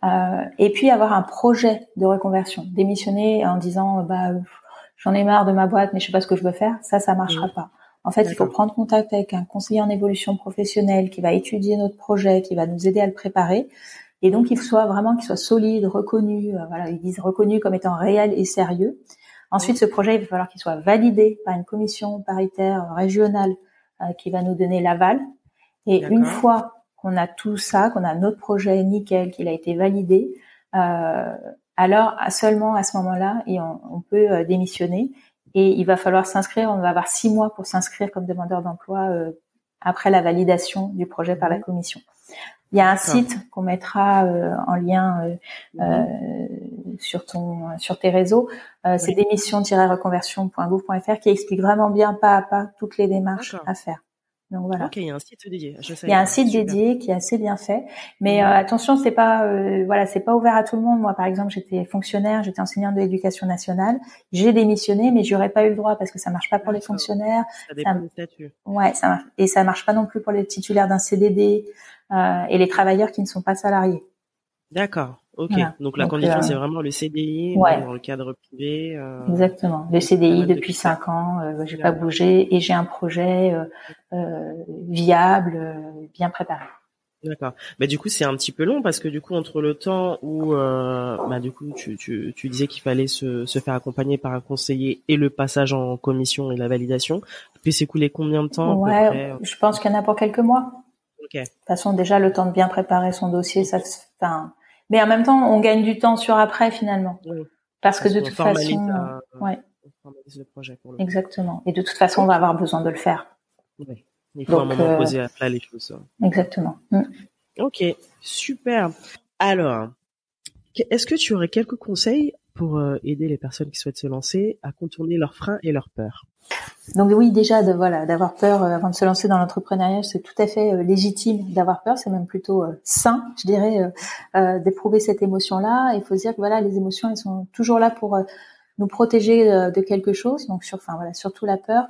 Euh, et puis avoir un projet de reconversion. Démissionner en disant bah j'en ai marre de ma boîte, mais je sais pas ce que je veux faire, ça, ça marchera pas. En fait, il faut prendre contact avec un conseiller en évolution professionnelle qui va étudier notre projet, qui va nous aider à le préparer. Et donc, il faut soit vraiment qu'il soit solide, reconnu, euh, voilà, ils disent reconnu comme étant réel et sérieux. Ensuite, ce projet, il va falloir qu'il soit validé par une commission paritaire régionale euh, qui va nous donner l'aval. Et une fois qu'on a tout ça, qu'on a notre projet nickel, qu'il a été validé, euh, alors seulement à ce moment-là, on, peut euh, démissionner et il va falloir s'inscrire. On va avoir six mois pour s'inscrire comme demandeur d'emploi euh, après la validation du projet par la commission. Il y a un site qu'on mettra euh, en lien mhm. sur ton sur tes réseaux. C'est démission-reconversion.gouv.fr qui explique vraiment bien pas à pas toutes les démarches à faire. Donc voilà. Ok, il y a un site dédié. il y a un site dédié qui est assez bien fait, mais euh, attention, c'est pas euh, voilà, c'est pas ouvert à tout le monde. Moi, par exemple, j'étais fonctionnaire, j'étais enseignante de l'éducation nationale, j'ai démissionné, mais j'aurais pas eu le droit parce que ça marche pas pour les fonctionnaires. Ça dépend du statut. Ouais, ça marche. et ça marche pas non plus pour les titulaires d'un CDD euh, et les travailleurs qui ne sont pas salariés. D'accord. Ok. Donc la condition, euh, c'est vraiment le CDI dans le cadre privé. Euh, Exactement. Le CDI depuis cinq ans, euh, j'ai pas bougé et j'ai un projet euh, viable, bien préparé. D'accord. Mais du coup, c'est un petit peu long parce que du coup, entre le temps où, bah, du coup, tu, tu, tu disais qu'il fallait se, se faire accompagner par un conseiller et le passage en commission et la validation, puis s'écouler combien de temps Ouais, je pense qu'il y en a pour quelques mois. Ok. De toute façon, déjà, le temps de bien préparer son dossier, ça, enfin, mais en même temps, on gagne du temps sur après finalement. Parce, que de toute façon, ouais. le projet pour le Exactement. Et de toute façon, on va avoir besoin de le faire. Oui. Il faut un moment euh, poser à plat les choses. Exactement. Mm. Ok, super. Alors, Est-ce que tu aurais quelques conseils pour euh, aider les personnes qui souhaitent se lancer à contourner leurs freins et leurs peurs? Donc oui, déjà voilà d'avoir peur euh, avant de se lancer dans l'entrepreneuriat, c'est tout à fait euh, légitime d'avoir peur. C'est même plutôt sain, je dirais, d'éprouver cette émotion-là. Il faut se dire que voilà, les émotions, elles sont toujours là pour nous protéger de quelque chose. Donc sur, enfin voilà, surtout la peur.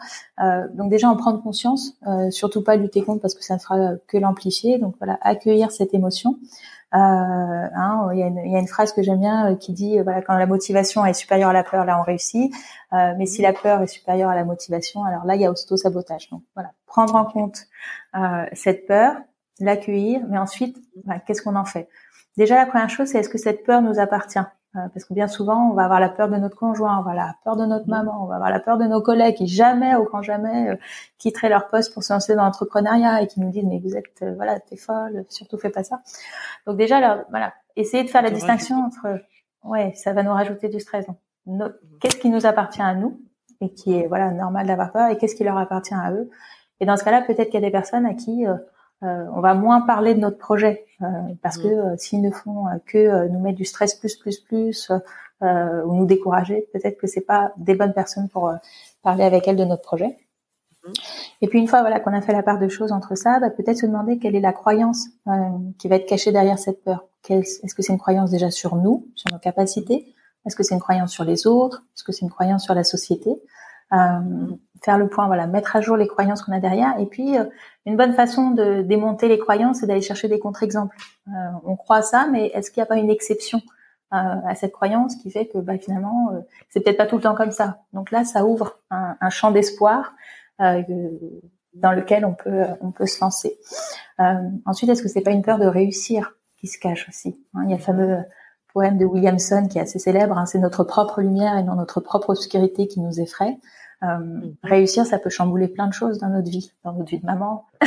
donc déjà en prendre conscience, surtout pas lutter contre parce que ça ne fera que l'amplifier. Donc voilà, accueillir cette émotion. Euh, hein, il, y a une, il, y a une, phrase que j'aime bien euh, qui dit euh, voilà quand la motivation est supérieure à la peur, là on réussit. mais si la peur est supérieure à la motivation, alors là il y a auto-sabotage. Donc voilà, prendre en compte cette peur, l'accueillir, mais ensuite bah, qu'est-ce qu'on en fait? Déjà la première chose c'est est-ce que cette peur nous appartient? Euh, parce que bien souvent, on va avoir la peur de notre conjoint, on va avoir la peur de notre maman, on va avoir la peur de nos collègues qui jamais, au grand jamais, euh, quitteraient leur poste pour se lancer dans l'entrepreneuriat et qui nous disent mais vous êtes, euh, voilà, t'es folle, surtout fais pas ça. Donc déjà, alors, voilà, essayez de faire la distinction entre, ouais, ça va nous rajouter du stress. Qu'est-ce qui nous appartient à nous et qui est voilà normal d'avoir peur et qu'est-ce qui leur appartient à eux? Et dans ce cas-là, peut-être qu'il y a des personnes à qui euh, on va moins parler de notre projet euh, parce que euh, s'ils ne font que nous mettre du stress plus plus plus ou nous décourager, peut-être que c'est pas des bonnes personnes pour parler avec elles de notre projet. Et puis une fois voilà qu'on a fait la part de choses entre ça, bah, peut-être se demander quelle est la croyance qui va être cachée derrière cette peur. Est-ce que c'est une croyance déjà sur nous, sur nos capacités? Est-ce que c'est une croyance sur les autres? Est-ce que c'est une croyance sur la société? euh, faire le point, voilà, mettre à jour les croyances qu'on a derrière. Et puis, euh, une bonne façon de démonter les croyances, c'est d'aller chercher des contre-exemples. Euh, on croit ça, mais est-ce qu'il n'y a pas une exception à cette croyance qui fait que bah, finalement, c'est peut-être pas tout le temps comme ça? Donc là, ça ouvre un, champ d'espoir dans lequel on peut on peut se lancer. ensuite, est-ce que c'est pas une peur de réussir qui se cache aussi hein? Il y a le fameux poème de Williamson qui est assez célèbre. Hein, c'est notre propre lumière et non notre propre obscurité qui nous effraie. Euh, mhm. Réussir, ça peut chambouler plein de choses dans notre vie, dans notre vie de maman.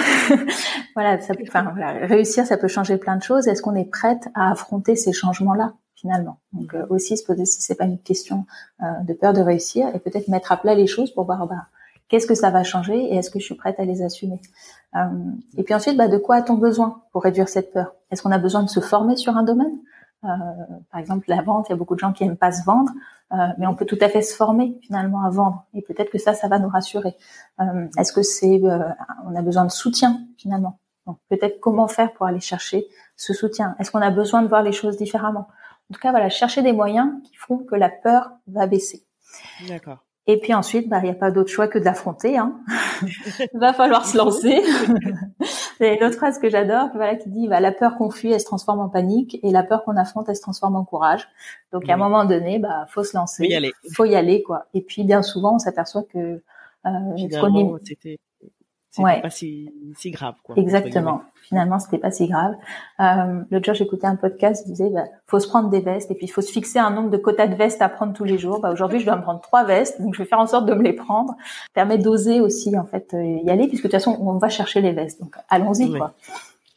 voilà, ça peut, enfin, voilà, réussir, ça peut changer plein de choses. Est-ce qu'on est prête à affronter ces changements-là finalement? Donc euh, aussi se poser si c'est pas une question euh, de peur de réussir et peut-être mettre à plat les choses pour voir bah, qu'est-ce que ça va changer et est-ce que je suis prête à les assumer? Euh, et puis ensuite, bah, de quoi a-t-on besoin pour réduire cette peur? Est-ce qu'on a besoin de se former sur un domaine? Par exemple, la vente, il y a beaucoup de gens qui aiment pas se vendre, euh, mais on peut tout à fait se former finalement à vendre. Et peut-être que ça, ça va nous rassurer. Euh, est-ce que c'est, on a besoin de soutien finalement? Donc peut-être comment faire pour aller chercher ce soutien? Est-ce qu'on a besoin de voir les choses différemment? En tout cas, voilà, chercher des moyens qui font que la peur va baisser. D'accord. Et puis ensuite, bah, il n'y a pas d'autre choix que de l'affronter. Hein. il va falloir se lancer. C'est une autre phrase que j'adore, voilà, qui dit bah, la peur qu'on fuit, elle se transforme en panique, et la peur qu'on affronte, elle se transforme en courage. Donc à un moment donné, bah, faut se lancer. Faut y aller. Faut y aller, quoi. Et puis bien souvent, on s'apparaît que euh, c'était ouais. pas si, si grave. Quoi, Exactement. Finalement, c'était pas si grave. Euh, L'autre jour, j'écoutais un podcast, il disait, bah, faut se prendre des vestes et puis il faut se fixer un nombre de quotas de vestes à prendre tous les jours. Bah, aujourd'hui, je dois me prendre trois vestes, donc je vais faire en sorte de me les prendre. Ça permet d'oser aussi, en fait, euh, y aller, puisque de toute façon, on va chercher les vestes. Donc, allons-y, quoi.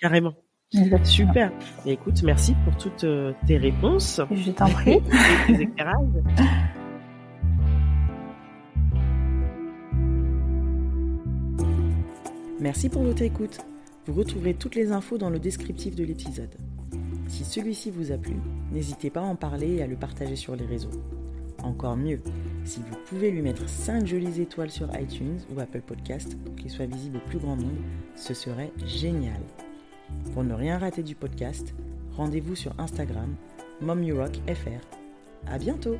Carrément. Super. Et écoute, merci pour toutes euh, tes réponses. Je t'en prie. et tes éclairages. Merci pour votre écoute. Vous retrouverez toutes les infos dans le descriptif de l'épisode. Si celui-ci vous a plu, n'hésitez pas à en parler et à le partager sur les réseaux. Encore mieux, si vous pouvez lui mettre 5 jolies étoiles sur iTunes ou Apple Podcast pour qu'il soit visible au plus grand nombre, ce serait génial. Pour ne rien rater du podcast, rendez-vous sur Instagram, MomUrockFR. À bientôt!